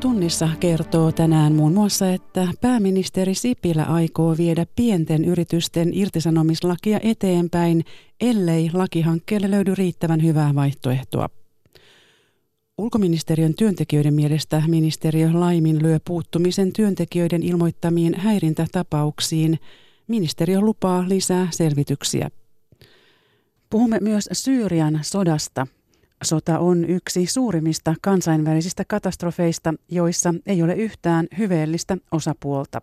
Kyselytunnissa kertoo tänään muun muassa, että pääministeri Sipilä aikoo viedä pienten yritysten irtisanomislakia eteenpäin, ellei lakihankkeelle löydy riittävän hyvää vaihtoehtoa. Ulkoministeriön työntekijöiden mielestä ministeriö laiminlyö puuttumisen työntekijöiden ilmoittamiin häirintätapauksiin. Ministeriö lupaa lisää selvityksiä. Puhumme myös Syyrian sodasta – Sota on yksi suurimmista kansainvälisistä katastrofeista, joissa ei ole yhtään hyveellistä osapuolta.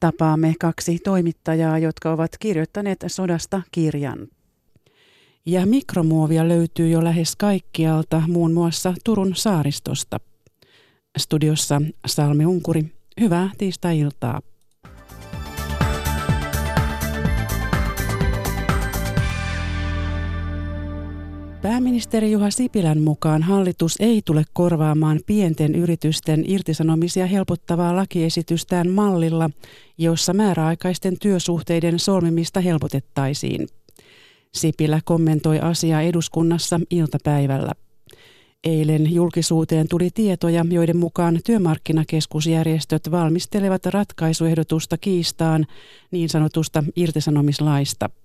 Tapaamme kaksi toimittajaa, jotka ovat kirjoittaneet sodasta kirjan. Ja mikromuovia löytyy jo lähes kaikkialta, muun muassa Turun saaristosta. Studiossa Salme Unkuri. Hyvää tiistai-iltaa. Pääministeri Juha Sipilän mukaan hallitus ei tule korvaamaan pienten yritysten irtisanomisia helpottavaa lakiesitystään mallilla, jossa määräaikaisten työsuhteiden solmimista helpotettaisiin. Sipilä kommentoi asiaa eduskunnassa iltapäivällä. Eilen julkisuuteen tuli tietoja, joiden mukaan työmarkkinakeskusjärjestöt valmistelevat ratkaisuehdotusta kiistaan niin sanotusta irtisanomislaista –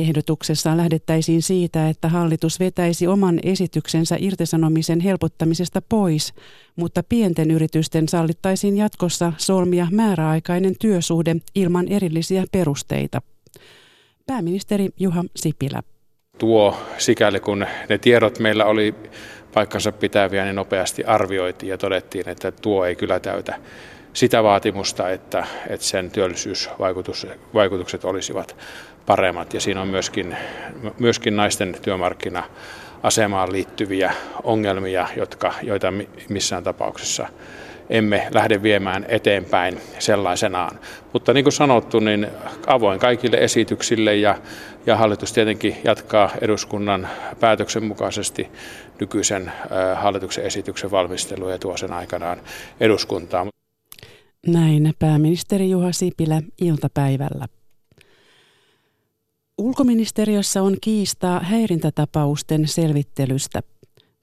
Ehdotuksessa lähdettäisiin siitä, että hallitus vetäisi oman esityksensä irtisanomisen helpottamisesta pois, mutta pienten yritysten sallittaisiin jatkossa solmia määräaikainen työsuhde ilman erillisiä perusteita. Pääministeri Juha Sipilä. Tuo sikäli kun ne tiedot meillä oli paikkansa pitäviä, niin nopeasti arvioitiin ja todettiin, että tuo ei kyllä täytä sitä vaatimusta, että, että sen työllisyysvaikutukset olisivat paremmat. Ja siinä on myöskin, myöskin naisten työmarkkina asemaan liittyviä ongelmia, jotka, joita missään tapauksessa emme lähde viemään eteenpäin sellaisenaan. Mutta niin kuin sanottu, niin avoin kaikille esityksille ja, ja hallitus tietenkin jatkaa eduskunnan päätöksen mukaisesti nykyisen hallituksen esityksen valmistelua ja tuo sen aikanaan eduskuntaan. Näin pääministeri Juha Sipilä iltapäivällä. Ulkoministeriössä on kiistaa häirintätapausten selvittelystä.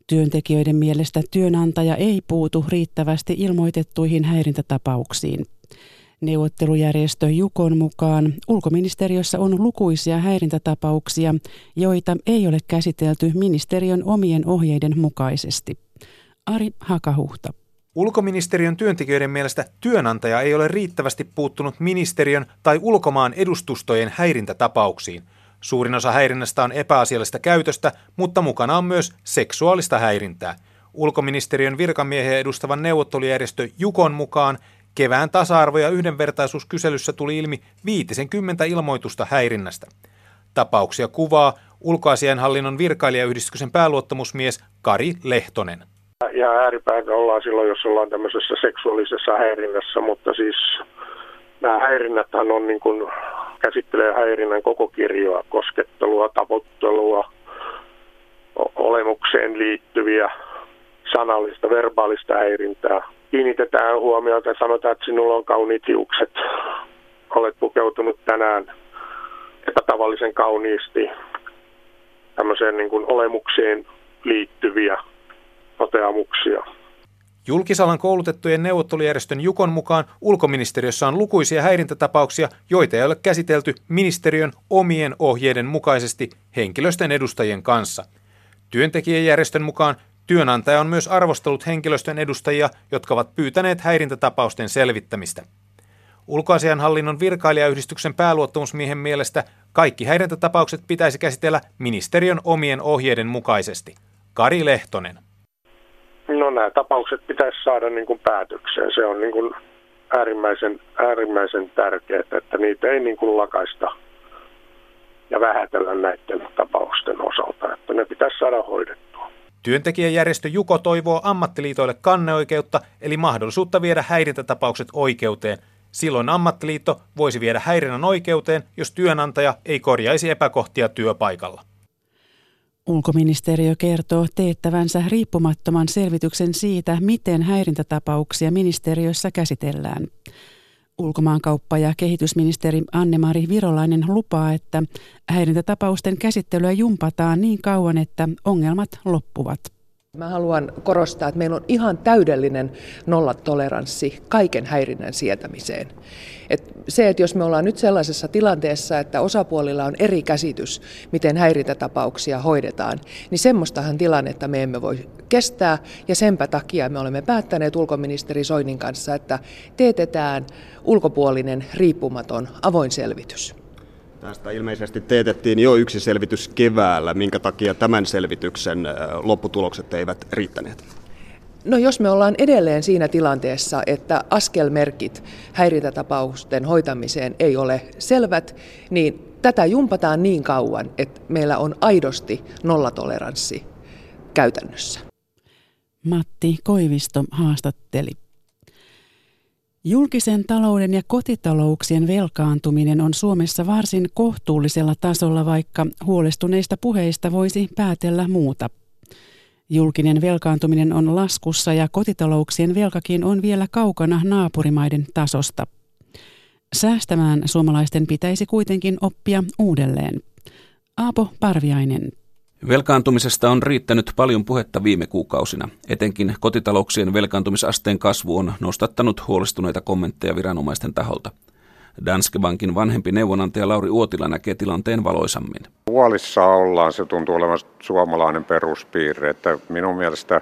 Työntekijöiden mielestä työnantaja ei puutu riittävästi ilmoitettuihin häirintätapauksiin. Neuvottelujärjestö Jukon mukaan ulkoministeriössä on lukuisia häirintätapauksia, joita ei ole käsitelty ministeriön omien ohjeiden mukaisesti. Ari Hakahuhta. Ulkoministeriön työntekijöiden mielestä työnantaja ei ole riittävästi puuttunut ministeriön tai ulkomaan edustustojen häirintätapauksiin. Suurin osa häirinnästä on epäasiallista käytöstä, mutta mukana on myös seksuaalista häirintää. Ulkoministeriön virkamiehiä edustavan neuvottelujärjestö Jukon mukaan kevään tasa-arvo- ja yhdenvertaisuuskyselyssä tuli ilmi 50 ilmoitusta häirinnästä. Tapauksia kuvaa ulkoasianhallinnon virkailijayhdistyksen pääluottamusmies Kari Lehtonen ihan ääripäin ollaan silloin, jos ollaan tämmöisessä seksuaalisessa häirinnässä, mutta siis nämä häirinnäthän on niin kuin, käsittelee häirinnän koko kirjoa, koskettelua, tavoittelua, olemukseen liittyviä sanallista, verbaalista häirintää. Kiinnitetään huomiota ja sanotaan, että sinulla on kauniit hiukset. Olet pukeutunut tänään epätavallisen kauniisti tämmöiseen niin kuin olemukseen liittyviä toteamuksia. Julkisalan koulutettujen neuvottelujärjestön Jukon mukaan ulkoministeriössä on lukuisia häirintätapauksia, joita ei ole käsitelty ministeriön omien ohjeiden mukaisesti henkilöstön edustajien kanssa. Työntekijäjärjestön mukaan työnantaja on myös arvostellut henkilöstön edustajia, jotka ovat pyytäneet häirintätapausten selvittämistä. Ulkoasianhallinnon virkailijayhdistyksen pääluottamusmiehen mielestä kaikki häirintätapaukset pitäisi käsitellä ministeriön omien ohjeiden mukaisesti. Kari Lehtonen. No nämä tapaukset pitäisi saada niin kuin päätökseen. Se on niin kuin äärimmäisen, äärimmäisen tärkeää, että niitä ei niin kuin lakaista ja vähätellä näiden tapausten osalta, että ne pitäisi saada hoidettua. Työntekijäjärjestö Juko toivoo ammattiliitoille kanneoikeutta, eli mahdollisuutta viedä häirintätapaukset oikeuteen. Silloin ammattiliitto voisi viedä häirinnän oikeuteen, jos työnantaja ei korjaisi epäkohtia työpaikalla. Ulkoministeriö kertoo teettävänsä riippumattoman selvityksen siitä, miten häirintätapauksia ministeriössä käsitellään. Ulkomaankauppa- ja kehitysministeri Anne-Mari Virolainen lupaa, että häirintätapausten käsittelyä jumpataan niin kauan, että ongelmat loppuvat. Mä haluan korostaa, että meillä on ihan täydellinen nollatoleranssi kaiken häirinnän sietämiseen. Et se, että jos me ollaan nyt sellaisessa tilanteessa, että osapuolilla on eri käsitys, miten häirintätapauksia hoidetaan, niin semmoistahan tilannetta me emme voi kestää. Ja senpä takia me olemme päättäneet ulkoministeri Soinin kanssa, että teetetään ulkopuolinen, riippumaton, avoin selvitys. Tästä ilmeisesti teetettiin jo yksi selvitys keväällä. Minkä takia tämän selvityksen lopputulokset eivät riittäneet? No jos me ollaan edelleen siinä tilanteessa, että askelmerkit häiriötapausten hoitamiseen ei ole selvät, niin tätä jumpataan niin kauan, että meillä on aidosti nollatoleranssi käytännössä. Matti Koivisto haastatteli. Julkisen talouden ja kotitalouksien velkaantuminen on Suomessa varsin kohtuullisella tasolla, vaikka huolestuneista puheista voisi päätellä muuta. Julkinen velkaantuminen on laskussa ja kotitalouksien velkakin on vielä kaukana naapurimaiden tasosta. Säästämään suomalaisten pitäisi kuitenkin oppia uudelleen. Aapo Parviainen. Velkaantumisesta on riittänyt paljon puhetta viime kuukausina. Etenkin kotitalouksien velkaantumisasteen kasvu on nostattanut huolestuneita kommentteja viranomaisten taholta. Danske Bankin vanhempi neuvonantaja Lauri Uotila näkee tilanteen valoisammin. Huolissa ollaan, se tuntuu olevan suomalainen peruspiirre, että minun mielestä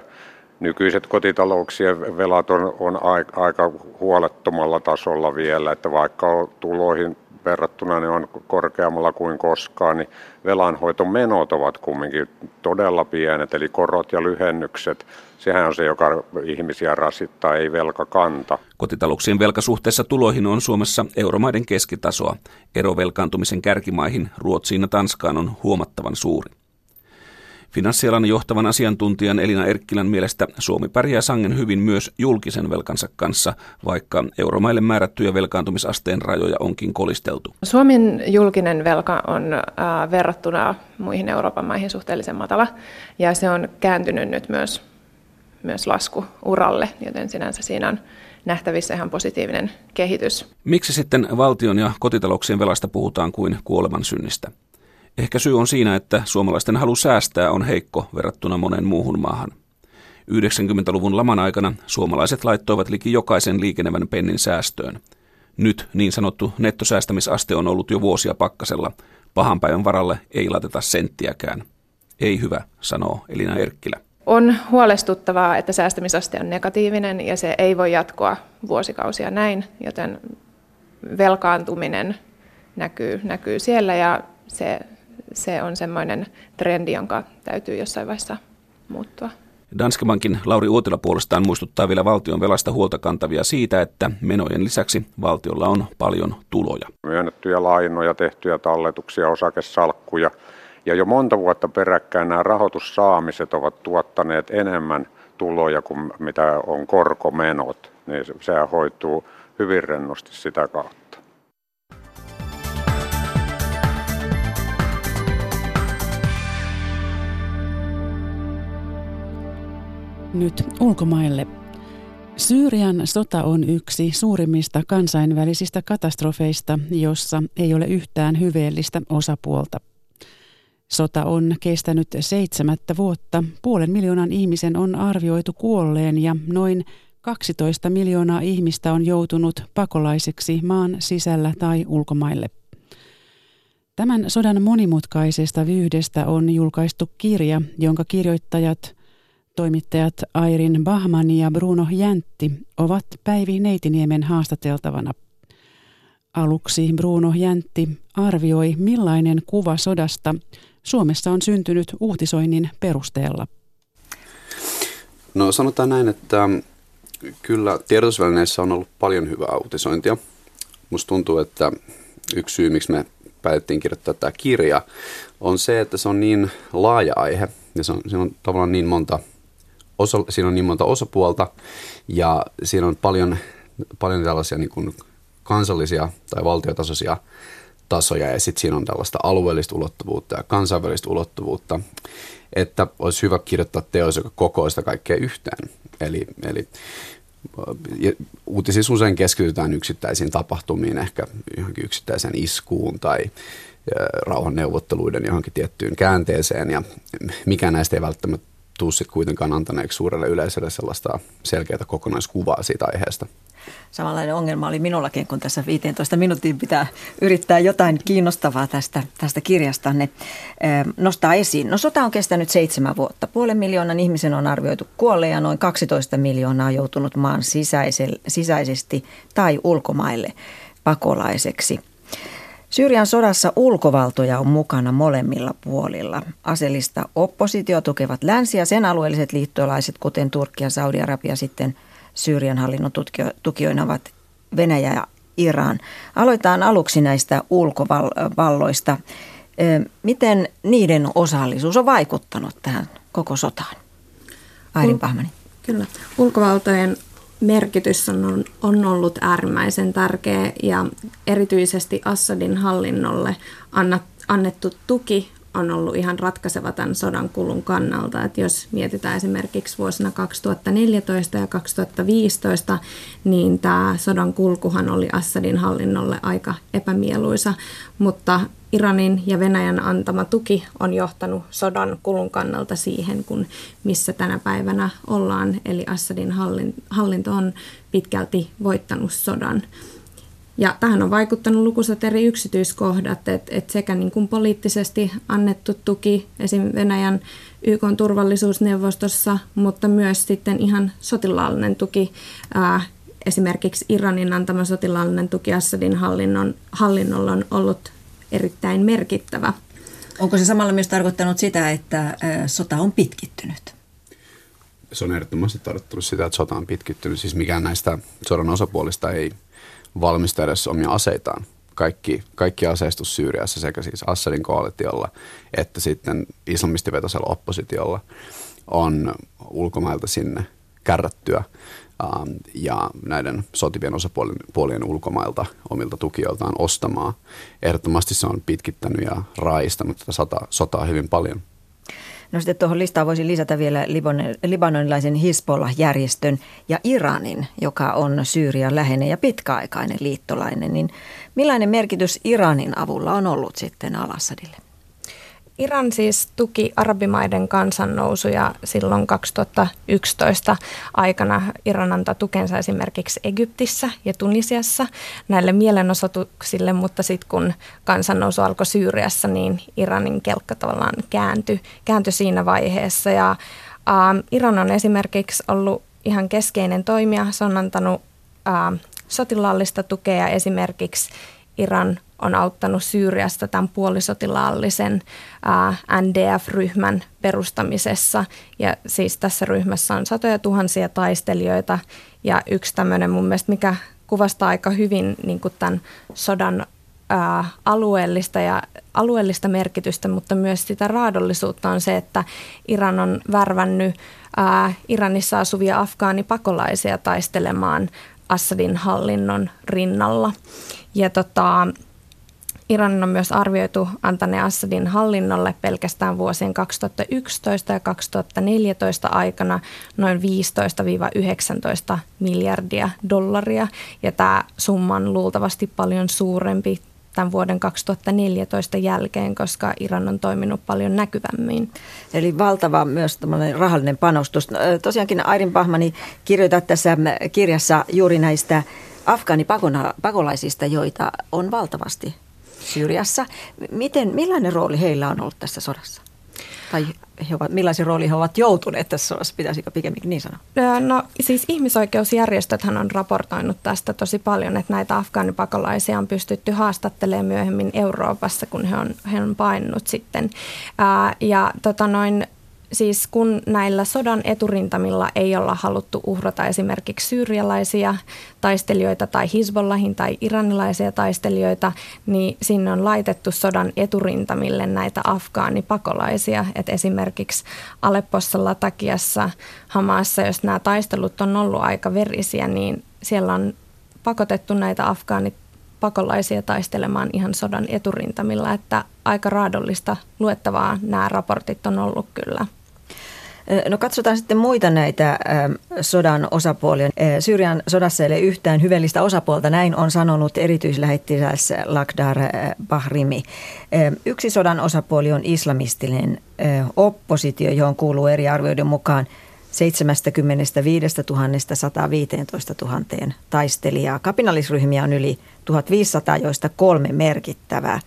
nykyiset kotitalouksien velat on, on aika huolettomalla tasolla vielä, että vaikka tuloihin verrattuna ne on korkeammalla kuin koskaan, niin velanhoitomenot ovat kumminkin todella pienet, eli korot ja lyhennykset, sehän on se, joka ihmisiä rasittaa, ei velkakanta. Kotitalouksien velkasuhteessa tuloihin on Suomessa euromaiden keskitasoa. Ero velkaantumisen kärkimaihin Ruotsiin ja Tanskaan on huomattavan suuri. Finanssialan johtavan asiantuntijan Elina Erkkilän mielestä Suomi pärjää sangen hyvin myös julkisen velkansa kanssa, vaikka euromaille määrättyjä velkaantumisasteen rajoja onkin kolisteltu. Suomen julkinen velka on äh, verrattuna muihin Euroopan maihin suhteellisen matala ja se on kääntynyt nyt myös, myös laskuuralle, joten sinänsä siinä on nähtävissä ihan positiivinen kehitys. Miksi sitten valtion ja kotitalouksien velasta puhutaan kuin kuoleman synnistä? Ehkä syy on siinä, että suomalaisten halu säästää on heikko verrattuna monen muuhun maahan. 90-luvun laman aikana suomalaiset laittoivat liki jokaisen liikenevän pennin säästöön. Nyt niin sanottu nettosäästämisaste on ollut jo vuosia pakkasella. Pahan päivän varalle ei laiteta senttiäkään. Ei hyvä, sanoo Elina Erkkilä. On huolestuttavaa, että säästämisaste on negatiivinen ja se ei voi jatkoa vuosikausia näin, joten velkaantuminen näkyy, näkyy siellä ja se se on semmoinen trendi, jonka täytyy jossain vaiheessa muuttua. Danske Bankin Lauri Uotila puolestaan muistuttaa vielä valtion velasta huolta kantavia siitä, että menojen lisäksi valtiolla on paljon tuloja. Myönnettyjä lainoja, tehtyjä talletuksia, osakesalkkuja ja jo monta vuotta peräkkäin nämä rahoitussaamiset ovat tuottaneet enemmän tuloja kuin mitä on korkomenot. Niin se hoituu hyvin rennosti sitä kautta. Nyt ulkomaille. Syyrian sota on yksi suurimmista kansainvälisistä katastrofeista, jossa ei ole yhtään hyveellistä osapuolta. Sota on kestänyt seitsemättä vuotta. Puolen miljoonan ihmisen on arvioitu kuolleen ja noin 12 miljoonaa ihmistä on joutunut pakolaiseksi maan sisällä tai ulkomaille. Tämän sodan monimutkaisesta vyyhdestä on julkaistu kirja, jonka kirjoittajat Toimittajat Airin Bahman ja Bruno Jäntti ovat Päivi Neitiniemen haastateltavana. Aluksi Bruno Jäntti arvioi, millainen kuva sodasta Suomessa on syntynyt uutisoinnin perusteella. No sanotaan näin, että kyllä tiedotusvälineissä on ollut paljon hyvää uutisointia. Musta tuntuu, että yksi syy, miksi me päätettiin kirjoittaa tämä kirja, on se, että se on niin laaja aihe ja se on, siinä on tavallaan niin monta osa, siinä on niin monta osapuolta ja siinä on paljon, paljon tällaisia niin kuin kansallisia tai valtiotasoisia tasoja ja sitten siinä on tällaista alueellista ulottuvuutta ja kansainvälistä ulottuvuutta, että olisi hyvä kirjoittaa teos, joka kokoaa sitä kaikkea yhteen. Eli, eli uutisissa usein keskitytään yksittäisiin tapahtumiin, ehkä johonkin yksittäiseen iskuun tai rauhanneuvotteluiden johonkin tiettyyn käänteeseen ja mikä näistä ei välttämättä tuu sitten kuitenkaan antaneeksi suurelle yleisölle sellaista selkeää kokonaiskuvaa siitä aiheesta. Samanlainen ongelma oli minullakin, kun tässä 15 minuuttia pitää yrittää jotain kiinnostavaa tästä, tästä kirjastanne nostaa esiin. No sota on kestänyt seitsemän vuotta. Puolen miljoonan ihmisen on arvioitu kuolleen ja noin 12 miljoonaa joutunut maan sisäisesti tai ulkomaille pakolaiseksi. Syyrian sodassa ulkovaltoja on mukana molemmilla puolilla. Aselista oppositio tukevat länsi ja sen alueelliset liittolaiset, kuten Turkki ja Saudi-Arabia sitten Syyrian hallinnon tukijoina ovat Venäjä ja Iran. Aloitetaan aluksi näistä ulkovalloista. Miten niiden osallisuus on vaikuttanut tähän koko sotaan? Airin Pahmani. Kyllä. Ulkovaltojen merkitys on, on ollut äärimmäisen tärkeä ja erityisesti Assadin hallinnolle annettu tuki on ollut ihan ratkaiseva tämän sodan kulun kannalta. Että jos mietitään esimerkiksi vuosina 2014 ja 2015, niin tämä sodan kulkuhan oli Assadin hallinnolle aika epämieluisa, mutta Iranin ja Venäjän antama tuki on johtanut sodan kulun kannalta siihen, kun missä tänä päivänä ollaan. Eli Assadin hallinto on pitkälti voittanut sodan. Ja tähän on vaikuttanut lukuisat eri yksityiskohdat, että, että sekä niin kuin poliittisesti annettu tuki esim. Venäjän YK turvallisuusneuvostossa, mutta myös sitten ihan sotilaallinen tuki, ää, esimerkiksi Iranin antama sotilaallinen tuki Assadin hallinnon, hallinnolla on ollut erittäin merkittävä. Onko se samalla myös tarkoittanut sitä, että sota on pitkittynyt? Se on ehdottomasti tarkoittanut sitä, että sota on pitkittynyt. Siis mikään näistä sodan osapuolista ei valmista edes omia aseitaan. Kaikki, kaikki aseistus Syyriassa sekä siis Assadin koalitiolla että sitten islamistivetoisella oppositiolla on ulkomailta sinne kärrättyä ja näiden sotivien osapuolien ulkomailta omilta tukijoiltaan ostamaan. Ehdottomasti se on pitkittänyt ja raistanut tätä sotaa, sotaa hyvin paljon. No sitten tuohon listaan voisin lisätä vielä libanonilaisen Hisbollah-järjestön ja Iranin, joka on Syyrian läheinen ja pitkäaikainen liittolainen. Niin millainen merkitys Iranin avulla on ollut sitten Al-Assadille? Iran siis tuki arabimaiden kansannousuja silloin 2011 aikana. Iran antoi tukensa esimerkiksi Egyptissä ja Tunisiassa näille mielenosoituksille, mutta sitten kun kansannousu alkoi Syyriassa, niin Iranin kelkka tavallaan kääntyi, kääntyi siinä vaiheessa. Ja, äh, Iran on esimerkiksi ollut ihan keskeinen toimija. Se on antanut äh, sotilaallista tukea esimerkiksi Iran on auttanut Syyriasta tämän puolisotilaallisen NDF-ryhmän perustamisessa. Ja siis tässä ryhmässä on satoja tuhansia taistelijoita ja yksi tämmöinen mun mielestä, mikä kuvastaa aika hyvin niin kuin tämän sodan ää, alueellista ja alueellista merkitystä, mutta myös sitä raadollisuutta on se, että Iran on värvännyt ää, Iranissa asuvia afgaanipakolaisia taistelemaan Assadin hallinnon rinnalla. Ja tota, Iranin on myös arvioitu antaneen Assadin hallinnolle pelkästään vuosien 2011 ja 2014 aikana noin 15-19 miljardia dollaria. Ja tämä summa on luultavasti paljon suurempi tämän vuoden 2014 jälkeen, koska Iran on toiminut paljon näkyvämmin. Eli valtava myös rahallinen panostus. No, tosiaankin Airin Pahmani kirjoittaa tässä kirjassa juuri näistä afgaanipakolaisista, joita on valtavasti Syyriassa. Miten, millainen rooli heillä on ollut tässä sodassa? Tai he ovat, millaisen roolin he ovat joutuneet tässä sodassa, pitäisikö pikemminkin niin sanoa? No siis ihmisoikeusjärjestöthän on raportoinut tästä tosi paljon, että näitä afgaanipakolaisia on pystytty haastattelemaan myöhemmin Euroopassa, kun he on, he on painunut sitten. Ää, ja tota noin, siis kun näillä sodan eturintamilla ei olla haluttu uhrata esimerkiksi syyrialaisia taistelijoita tai Hizbollahin tai iranilaisia taistelijoita, niin sinne on laitettu sodan eturintamille näitä afgaanipakolaisia. Et esimerkiksi Aleppossa, Latakiassa, Hamassa, jos nämä taistelut on ollut aika verisiä, niin siellä on pakotettu näitä afgaanipakolaisia taistelemaan ihan sodan eturintamilla, että aika raadollista luettavaa nämä raportit on ollut kyllä. No katsotaan sitten muita näitä sodan osapuolia. Syyrian sodassa ei ole yhtään hyvällistä osapuolta, näin on sanonut erityislähettiläs Lakdar Bahrimi. Yksi sodan osapuoli on islamistinen oppositio, johon kuuluu eri arvioiden mukaan 75 000 115 000 taistelijaa. Kapinallisryhmiä on yli 1500, joista kolme merkittävää.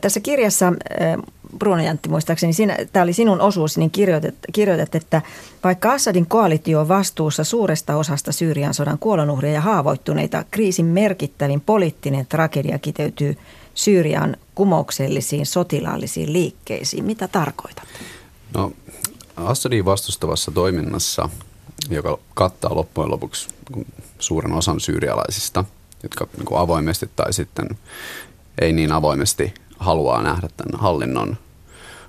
Tässä kirjassa Bruno Jantti muistaakseni, tämä oli sinun osuus, niin kirjoitat, kirjoitat, että vaikka Assadin koalitio on vastuussa suuresta osasta Syyrian sodan kuolonuhria ja haavoittuneita, kriisin merkittävin poliittinen tragedia kiteytyy Syyrian kumouksellisiin sotilaallisiin liikkeisiin. Mitä tarkoitat? No, Assadin vastustavassa toiminnassa, joka kattaa loppujen lopuksi suuren osan syyrialaisista, jotka niin avoimesti tai sitten ei niin avoimesti haluaa nähdä tämän hallinnon,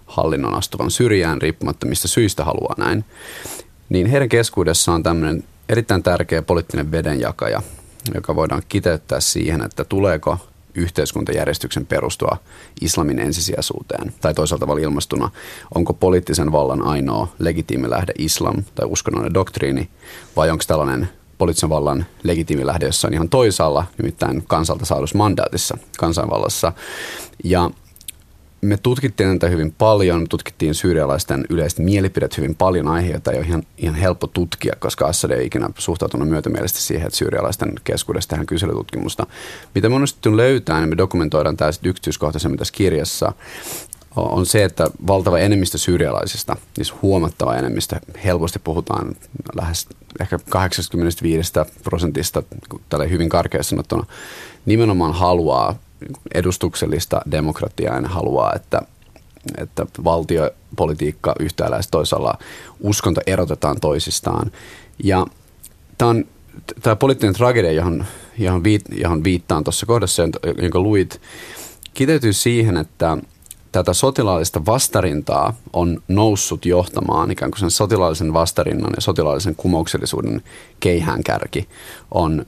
hallinnon astuvan syrjään riippumatta mistä syistä haluaa näin, niin heidän keskuudessaan on tämmöinen erittäin tärkeä poliittinen vedenjakaja, joka voidaan kiteyttää siihen, että tuleeko yhteiskuntajärjestyksen perustua islamin ensisijaisuuteen? Tai toisaalta ilmastuna, onko poliittisen vallan ainoa legitiimi lähde islam tai uskonnollinen doktriini, vai onko tällainen poliittisen vallan legitiimi lähde jossain ihan toisaalla, nimittäin kansalta saadussa mandaatissa kansanvallassa. Ja me tutkittiin tätä hyvin paljon, me tutkittiin syyrialaisten yleistä mielipidet hyvin paljon aiheita, ei ole ihan, ihan helppo tutkia, koska Assad ei ikinä suhtautunut myötämielisesti siihen, että syyrialaisten keskuudessa tehdään kyselytutkimusta. Mitä me onnistuttiin löytää, niin me dokumentoidaan tämä yksityiskohtaisemmin tässä kirjassa, on se, että valtava enemmistö syyrialaisista, siis huomattava enemmistö, helposti puhutaan lähes ehkä 85 prosentista, tällä hyvin karkeasti sanottuna, nimenomaan haluaa edustuksellista demokratiaa ja haluaa, että, että valtiopolitiikka yhtäällä ja toisaalla uskonto erotetaan toisistaan. Ja tämä on tämä poliittinen tragedia, johon, johon, viit, johon viittaan tuossa kohdassa, jonka luit, kiteytyy siihen, että tätä sotilaallista vastarintaa on noussut johtamaan ikään kuin sen sotilaallisen vastarinnan ja sotilaallisen kumouksellisuuden keihään kärki on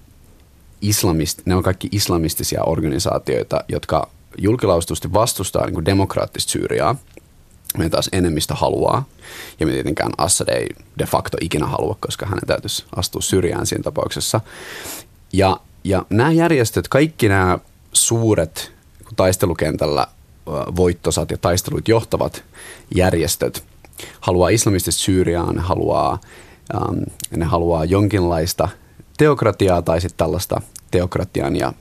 islamist, ne on kaikki islamistisia organisaatioita, jotka julkilaustusti vastustaa niin demokraattista Syyriaa. Me taas enemmistö haluaa, ja me tietenkään Assad ei de facto ikinä halua, koska hänen täytyisi astua syrjään siinä tapauksessa. Ja, ja nämä järjestöt, kaikki nämä suuret taistelukentällä voittosat ja taistelut johtavat järjestöt haluaa islamistista Syyriaan, haluaa, ähm, ne haluaa jonkinlaista teokratiaa tai sitten tällaista teokratian ja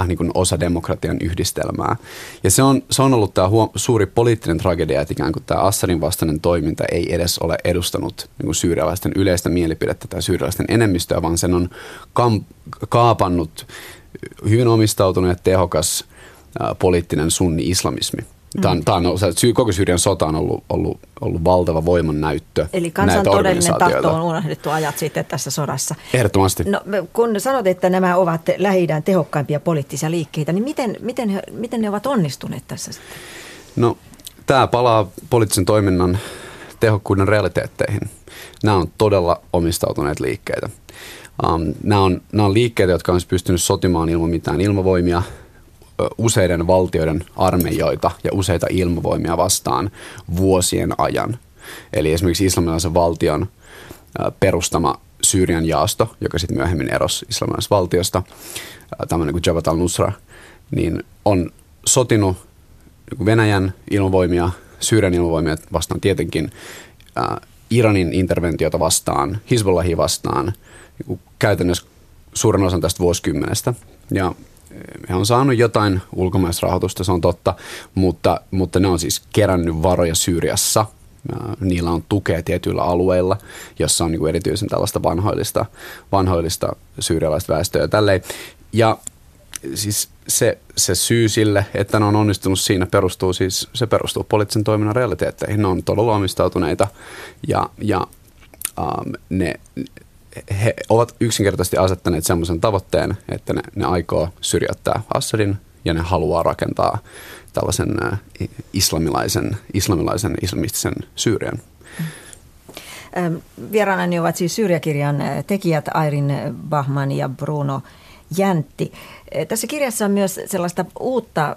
äh, niin kuin osa demokratian yhdistelmää. Ja se on, se on ollut tämä huom- suuri poliittinen tragedia, että ikään kuin tämä Assadin vastainen toiminta ei edes ole edustanut niin kuin syyrialaisten yleistä mielipidettä tai syyrialaisten enemmistöä, vaan sen on kam- kaapannut hyvin omistautunut ja tehokas ä, poliittinen sunni-islamismi. Tämä on, tämä on, koko Syyrian sota on ollut, ollut, ollut valtava voiman näyttö. Eli kansan todellinen tahto on unohdettu ajat sitten tässä sodassa. Ehdottomasti. No, kun sanot, että nämä ovat lähi tehokkaimpia poliittisia liikkeitä, niin miten, miten, miten ne ovat onnistuneet tässä sitten? No, tämä palaa poliittisen toiminnan tehokkuuden realiteetteihin. Nämä on todella omistautuneet liikkeitä. Um, nämä, on, nämä on liikkeitä, jotka on pystynyt sotimaan ilman mitään ilmavoimia – useiden valtioiden armeijoita ja useita ilmavoimia vastaan vuosien ajan. Eli esimerkiksi islamilaisen valtion perustama Syyrian jaasto, joka sitten myöhemmin erosi islamilaisesta valtiosta, tämmöinen kuin Jabhat al-Nusra, niin on sotinut Venäjän ilmavoimia, Syyrian ilmavoimia vastaan tietenkin, Iranin interventiota vastaan, Hezbollahia vastaan, niin käytännössä suurin osan tästä vuosikymmenestä. Ja he on saanut jotain ulkomaisrahoitusta, se on totta, mutta, mutta ne on siis kerännyt varoja Syyriassa. Niillä on tukea tietyillä alueilla, jossa on niin kuin erityisen tällaista vanhoillista, vanhoillista syyrialaista väestöä ja tälleen. Ja siis se, se syy sille, että ne on onnistunut siinä, perustuu siis, se perustuu poliittisen toiminnan realiteetteihin. Ne on todella omistautuneita ja, ja um, ne, he ovat yksinkertaisesti asettaneet semmoisen tavoitteen, että ne, ne aikoo syrjäyttää Assadin ja ne haluaa rakentaa tällaisen islamilaisen, islamilaisen islamistisen Syyrian. Vieraanani ovat siis Syyriakirjan tekijät Airin Bahman ja Bruno Jäntti. Tässä kirjassa on myös sellaista uutta,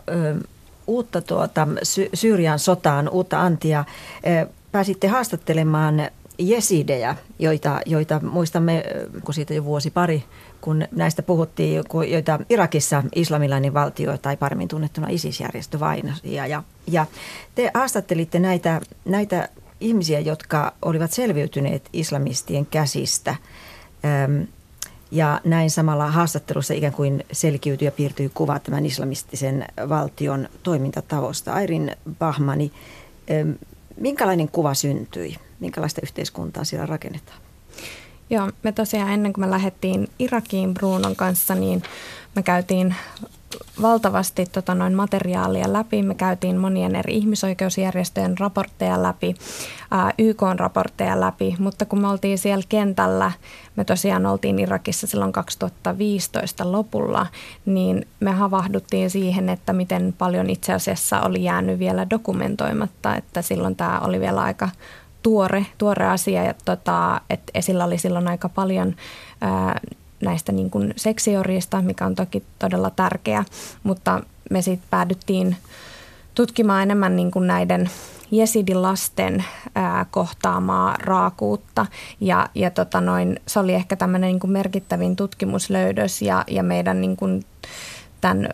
uutta tuota, Syyrian sotaan, uutta antia pääsitte haastattelemaan jesidejä, joita, joita muistamme, kun siitä jo vuosi pari, kun näistä puhuttiin, joita Irakissa islamilainen valtio tai paremmin tunnettuna ISIS-järjestö vainasi. Ja, ja, te haastattelitte näitä, näitä ihmisiä, jotka olivat selviytyneet islamistien käsistä. Ja näin samalla haastattelussa ikään kuin selkiytyi ja piirtyi kuva tämän islamistisen valtion toimintatavosta. Airin Bahmani, minkälainen kuva syntyi? Minkälaista yhteiskuntaa siellä rakennetaan? Joo, me tosiaan ennen kuin me lähdettiin Irakiin Brunon kanssa, niin me käytiin valtavasti tota noin materiaalia läpi. Me käytiin monien eri ihmisoikeusjärjestöjen raportteja läpi, YK-raportteja läpi, mutta kun me oltiin siellä kentällä, me tosiaan oltiin Irakissa silloin 2015 lopulla, niin me havahduttiin siihen, että miten paljon itse asiassa oli jäänyt vielä dokumentoimatta, että silloin tämä oli vielä aika tuore, tuore asia, ja tota, että esillä oli silloin aika paljon ää, näistä niin kuin seksiorista, mikä on toki todella tärkeä, mutta me sitten päädyttiin tutkimaan enemmän niin kuin näiden jesidilasten ää, kohtaamaa raakuutta. Ja, ja tota noin, se oli ehkä tämmöinen niin merkittävin tutkimuslöydös ja, ja meidän niin kuin tämän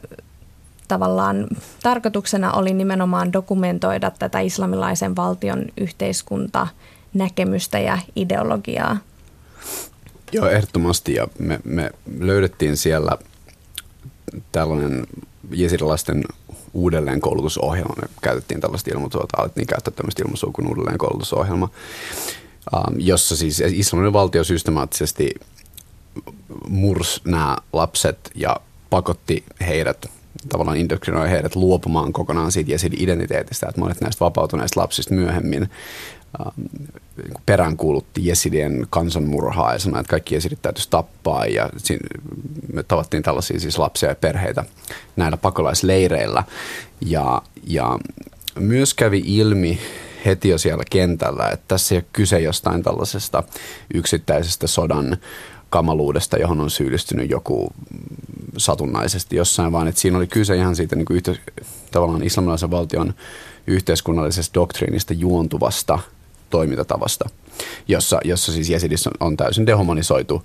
tavallaan tarkoituksena oli nimenomaan dokumentoida tätä islamilaisen valtion yhteiskunta näkemystä ja ideologiaa. Joo, ehdottomasti. Ja me, me löydettiin siellä tällainen jesidilaisten uudelleenkoulutusohjelma. Me käytettiin tällaista ilmaisua, alettiin käyttää tämmöistä ilmaisua kuin uudelleenkoulutusohjelma, ähm, jossa siis islamilainen valtio systemaattisesti murs nämä lapset ja pakotti heidät tavallaan indoktrinoi heidät luopumaan kokonaan siitä jesidi-identiteetistä, että monet näistä vapautuneista lapsista myöhemmin ähm, peräänkuulutti jesidien kansanmurhaa ja sanoi, että kaikki jesidit täytyisi tappaa ja me tavattiin tällaisia siis lapsia ja perheitä näillä pakolaisleireillä. Ja, ja myös kävi ilmi heti jo siellä kentällä, että tässä ei ole kyse jostain tällaisesta yksittäisestä sodan kamaluudesta, johon on syyllistynyt joku satunnaisesti jossain, vaan että siinä oli kyse ihan siitä niin kuin yhte, tavallaan islamilaisen valtion yhteiskunnallisesta doktriinista juontuvasta toimintatavasta, jossa, jossa siis Jesidis on, on täysin dehumanisoitu.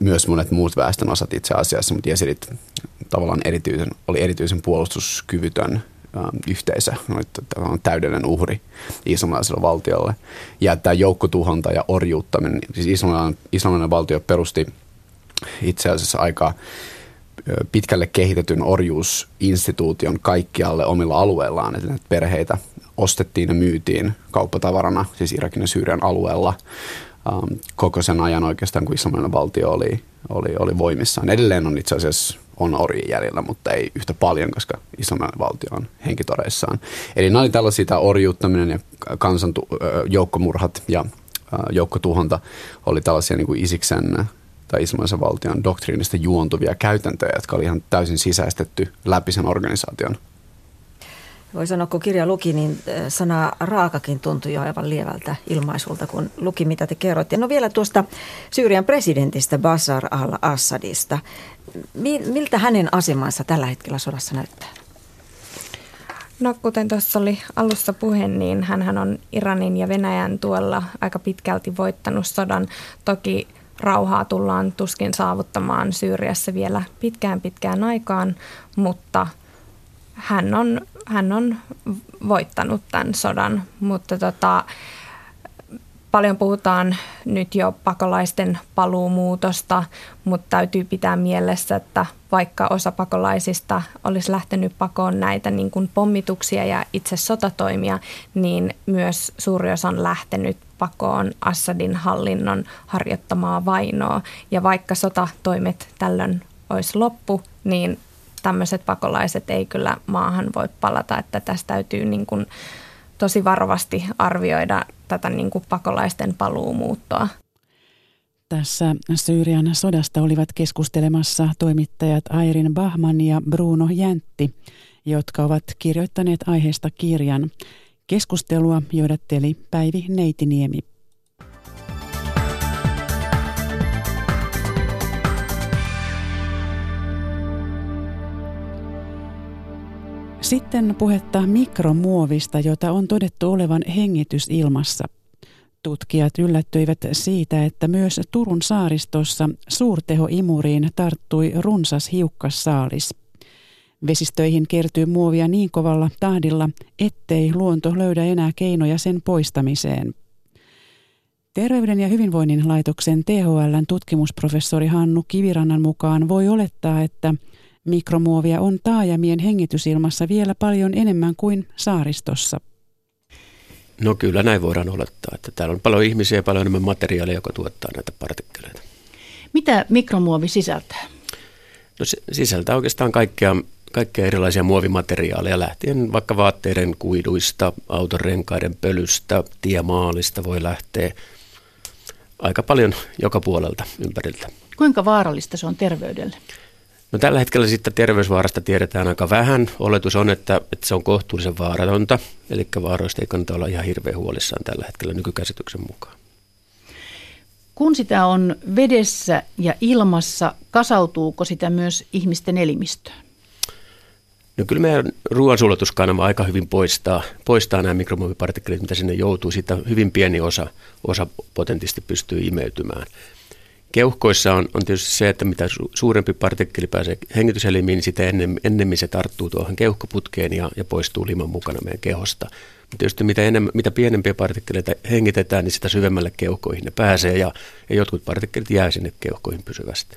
Myös monet muut väestön osat itse asiassa, mutta Jesidit tavallaan erityisen, oli erityisen puolustuskyvytön yhteisö, oli täydellinen uhri islamilaiselle valtiolle. Ja tämä joukkotuhonta ja orjuuttaminen, siis islamilainen, islamilainen valtio perusti itse asiassa aika pitkälle kehitetyn orjuusinstituution kaikkialle omilla alueillaan, että perheitä ostettiin ja myytiin kauppatavarana, siis Irakin ja Syyrian alueella ähm, koko sen ajan oikeastaan, kun islamilainen valtio oli, oli, oli voimissaan. Edelleen on itse asiassa on orjia jäljellä, mutta ei yhtä paljon, koska islamilainen valtio on henkitoreissaan. Eli nämä oli tällaisia tämä orjuuttaminen ja kansan joukkomurhat ja joukkotuhonta oli tällaisia niin kuin Isiksen tai islamilaisen valtion doktriinista juontuvia käytäntöjä, jotka oli ihan täysin sisäistetty läpi sen organisaation. Voi sanoa, kun kirja luki, niin sana raakakin tuntui jo aivan lievältä ilmaisulta, kun luki, mitä te kerroitte. No vielä tuosta Syyrian presidentistä Bashar al-Assadista. Miltä hänen asemansa tällä hetkellä sodassa näyttää? No kuten tuossa oli alussa puhe, niin hän on Iranin ja Venäjän tuolla aika pitkälti voittanut sodan. Toki rauhaa tullaan tuskin saavuttamaan Syyriassa vielä pitkään pitkään aikaan, mutta hän on, hän on voittanut tämän sodan. Mutta tota, paljon puhutaan nyt jo pakolaisten paluumuutosta, mutta täytyy pitää mielessä, että vaikka osa pakolaisista olisi lähtenyt pakoon näitä niin kuin pommituksia ja itse sotatoimia, niin myös suuri osa on lähtenyt pakoon Assadin hallinnon harjoittamaa vainoa. Ja vaikka sotatoimet tällöin olisi loppu, niin tämmöiset pakolaiset ei kyllä maahan voi palata, että tästä täytyy niin kuin tosi varovasti arvioida tätä niin kuin pakolaisten paluumuuttoa. Tässä Syyrian sodasta olivat keskustelemassa toimittajat Airin Bahman ja Bruno Jäntti, jotka ovat kirjoittaneet aiheesta kirjan. Keskustelua johdatteli Päivi Neitiniemi. Sitten puhetta mikromuovista, jota on todettu olevan hengitysilmassa. Tutkijat yllättyivät siitä, että myös Turun saaristossa suurtehoimuriin tarttui runsas hiukkassaalis. Vesistöihin kertyy muovia niin kovalla tahdilla, ettei luonto löydä enää keinoja sen poistamiseen. Terveyden ja hyvinvoinnin laitoksen THLn tutkimusprofessori Hannu Kivirannan mukaan voi olettaa, että mikromuovia on taajamien hengitysilmassa vielä paljon enemmän kuin saaristossa. No kyllä näin voidaan olettaa, että täällä on paljon ihmisiä ja paljon enemmän materiaalia, joka tuottaa näitä partikkeleita. Mitä mikromuovi sisältää? No se sisältää oikeastaan kaikkea, kaikkea erilaisia muovimateriaaleja lähtien vaikka vaatteiden kuiduista, autorenkaiden pölystä, tiemaalista voi lähteä aika paljon joka puolelta ympäriltä. Kuinka vaarallista se on terveydelle? No tällä hetkellä sitten terveysvaarasta tiedetään aika vähän. Oletus on, että, että se on kohtuullisen vaaratonta, eli vaaroista ei kannata olla ihan hirveän huolissaan tällä hetkellä nykykäsityksen mukaan. Kun sitä on vedessä ja ilmassa, kasautuuko sitä myös ihmisten elimistöön? No kyllä meidän ruoansulatuskanava aika hyvin poistaa, poistaa nämä mikromuovipartikkelit, mitä sinne joutuu. Siitä hyvin pieni osa, osa potentisti pystyy imeytymään. Keuhkoissa on, on tietysti se, että mitä suurempi partikkeli pääsee hengityselimiin, niin sitä ennen, ennemmin se tarttuu tuohon keuhkoputkeen ja, ja poistuu liman mukana meidän kehosta. Mutta tietysti mitä, enemmän, mitä pienempiä partikkeleita hengitetään, niin sitä syvemmälle keuhkoihin ne pääsee ja, ja jotkut partikkelit jää sinne keuhkoihin pysyvästi.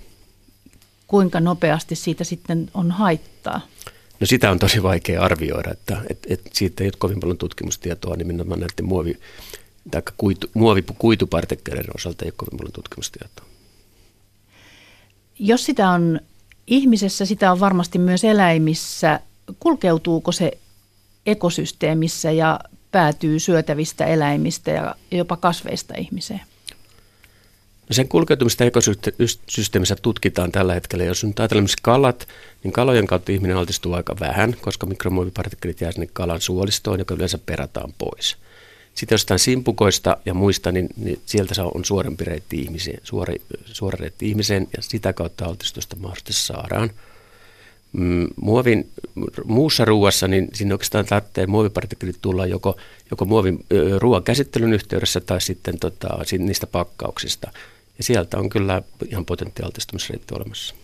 Kuinka nopeasti siitä sitten on haittaa? No sitä on tosi vaikea arvioida, että, että, että siitä ei ole kovin paljon tutkimustietoa nimenomaan näiden muovi, tai kuitu, muovikuitupartikkeleiden osalta ei ole kovin paljon tutkimustietoa. Jos sitä on ihmisessä, sitä on varmasti myös eläimissä. Kulkeutuuko se ekosysteemissä ja päätyy syötävistä eläimistä ja jopa kasveista ihmiseen? No sen kulkeutumista ekosysteemissä tutkitaan tällä hetkellä. Jos nyt ajatellaan kalat, niin kalojen kautta ihminen altistuu aika vähän, koska mikromuovipartikkelit jää sinne kalan suolistoon, joka yleensä perataan pois. Sitten jostain simpukoista ja muista, niin, niin sieltä on suorempi reitti ihmiseen, suora, suora reitti ihmiseen ja sitä kautta altistusta mahdollisesti saadaan. Mm, muovin, muussa ruuassa, niin sinne oikeastaan tarvitsee muovipartikkelit tulla joko, joko muovin ruoan käsittelyn yhteydessä tai sitten tota, niistä pakkauksista. Ja sieltä on kyllä ihan potentiaaltistumisreitti olemassa.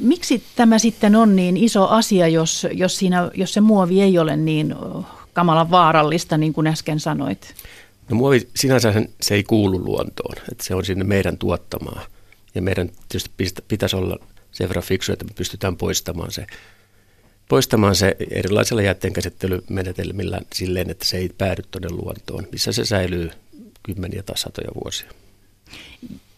Miksi tämä sitten on niin iso asia, jos, jos, siinä, jos se muovi ei ole niin kamalan vaarallista, niin kuin äsken sanoit? No muovi sinänsä se ei kuulu luontoon, että se on sinne meidän tuottamaa. Ja meidän tietysti pitäisi olla sen verran fiksu, että me pystytään poistamaan se, poistamaan se erilaisilla jätteenkäsittelymenetelmillä silleen, että se ei päädy tuonne luontoon, missä se säilyy kymmeniä tai satoja vuosia.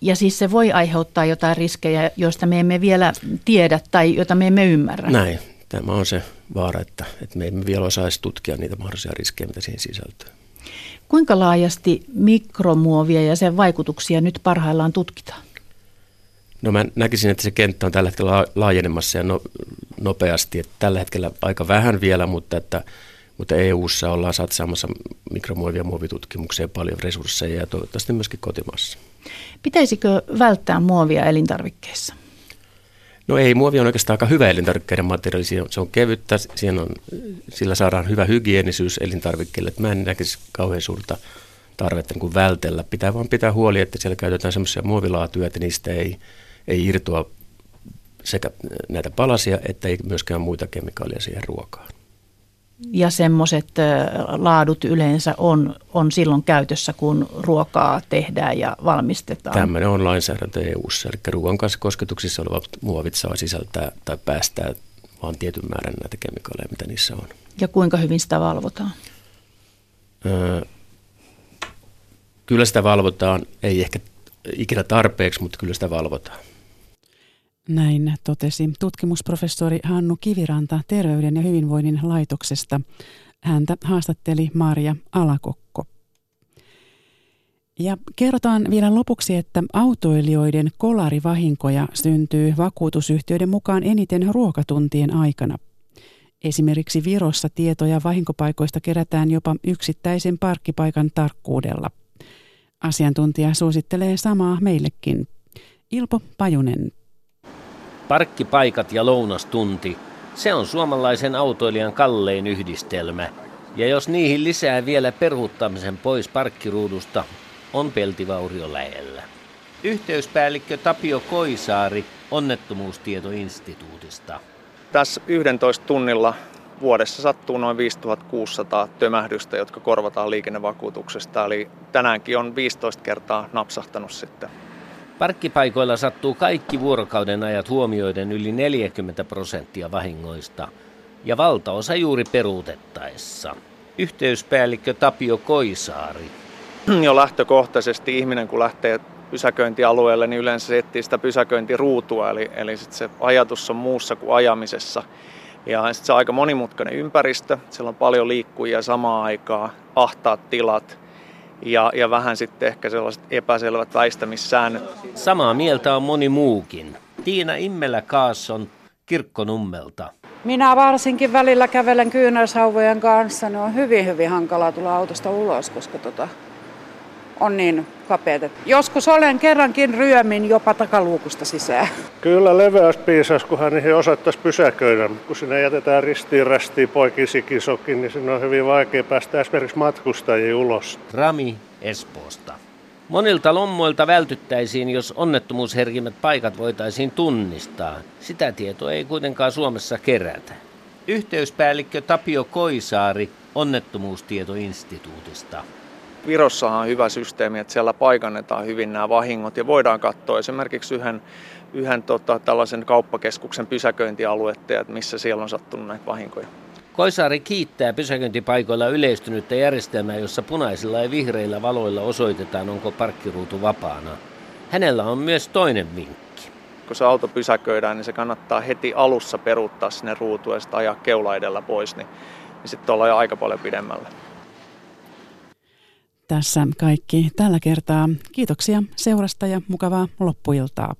Ja siis se voi aiheuttaa jotain riskejä, joista me emme vielä tiedä tai joita me emme ymmärrä. Näin. Tämä on se vaara, että, että me emme vielä osaisi tutkia niitä mahdollisia riskejä, mitä siihen sisältyy. Kuinka laajasti mikromuovia ja sen vaikutuksia nyt parhaillaan tutkitaan? No mä näkisin, että se kenttä on tällä hetkellä laajenemassa ja no, nopeasti. Että tällä hetkellä aika vähän vielä, mutta, että, mutta EU-ssa ollaan satsaamassa mikromuovia ja muovitutkimukseen paljon resursseja ja toivottavasti myöskin kotimaassa. Pitäisikö välttää muovia elintarvikkeissa? No ei, muovi on oikeastaan aika hyvä elintarvikkeiden materiaali. Se on kevyttä, siinä on, sillä saadaan hyvä hygienisyys elintarvikkeille. Mä en näkisi kauhean suurta tarvetta niin vältellä. Pitää vaan pitää huoli, että siellä käytetään semmoisia muovilaatuja, että niistä ei, ei irtoa sekä näitä palasia, että ei myöskään muita kemikaaleja siihen ruokaan. Ja semmoiset laadut yleensä on, on silloin käytössä, kun ruokaa tehdään ja valmistetaan. Tämmöinen on lainsäädäntö EU-ssa, eli ruoan kanssa kosketuksissa olevat muovit saa sisältää tai päästää vain tietyn määrän näitä kemikaaleja, mitä niissä on. Ja kuinka hyvin sitä valvotaan? Öö, kyllä sitä valvotaan, ei ehkä ikinä tarpeeksi, mutta kyllä sitä valvotaan. Näin totesi tutkimusprofessori Hannu Kiviranta Terveyden ja hyvinvoinnin laitoksesta. Häntä haastatteli Maria Alakokko. Ja kerrotaan vielä lopuksi, että autoilijoiden kolarivahinkoja syntyy vakuutusyhtiöiden mukaan eniten ruokatuntien aikana. Esimerkiksi Virossa tietoja vahinkopaikoista kerätään jopa yksittäisen parkkipaikan tarkkuudella. Asiantuntija suosittelee samaa meillekin. Ilpo Pajunen. Parkkipaikat ja lounastunti Se on suomalaisen autoilijan kallein yhdistelmä. Ja jos niihin lisää vielä peruuttamisen pois parkkiruudusta, on peltivaurio lähellä. Yhteyspäällikkö Tapio Koisaari onnettomuustietoinstituutista. Tässä 11 tunnilla vuodessa sattuu noin 5600 tömähdystä, jotka korvataan liikennevakuutuksesta. Eli tänäänkin on 15 kertaa napsahtanut sitten. Parkkipaikoilla sattuu kaikki vuorokauden ajat huomioiden yli 40 prosenttia vahingoista ja valtaosa juuri peruutettaessa. Yhteyspäällikkö Tapio Koisaari. Jo lähtökohtaisesti ihminen kun lähtee pysäköintialueelle, niin yleensä se etsii sitä pysäköintiruutua, eli, eli sit se ajatus on muussa kuin ajamisessa. Ja sitten se on aika monimutkainen ympäristö, siellä on paljon liikkujia samaan aikaan, ahtaat tilat ja, ja vähän sitten ehkä sellaiset epäselvät väistämissäännöt. Samaa mieltä on moni muukin. Tiina Immelä Kaasson Kirkkonummelta. Minä varsinkin välillä kävelen kyynärsauvojen kanssa. Ne on hyvin, hyvin hankala tulla autosta ulos, koska tota, on niin kapeat. Joskus olen kerrankin ryömin jopa takaluukusta sisään. Kyllä leveäs piisas, kunhan niihin osattaisi pysäköidä. Kun sinne jätetään ristiin rästiin poikin sikisokin, niin sinne on hyvin vaikea päästä esimerkiksi matkustajia ulos. Rami Espoosta. Monilta lommoilta vältyttäisiin, jos onnettomuusherkimmät paikat voitaisiin tunnistaa. Sitä tietoa ei kuitenkaan Suomessa kerätä. Yhteyspäällikkö Tapio Koisaari Onnettomuustietoinstituutista. Virossahan on hyvä systeemi, että siellä paikannetaan hyvin nämä vahingot ja voidaan katsoa esimerkiksi yhden, yhden tota, tällaisen kauppakeskuksen pysäköintialuetta, että missä siellä on sattunut näitä vahinkoja. Koisaari kiittää pysäköintipaikoilla yleistynyttä järjestelmää, jossa punaisilla ja vihreillä valoilla osoitetaan, onko parkkiruutu vapaana. Hänellä on myös toinen vinkki. Kun se auto pysäköidään, niin se kannattaa heti alussa peruuttaa sinne ruutuun ja sitten ajaa keula edellä pois, niin, niin sitten ollaan jo aika paljon pidemmällä. Tässä kaikki tällä kertaa. Kiitoksia seurasta ja mukavaa loppuiltaa.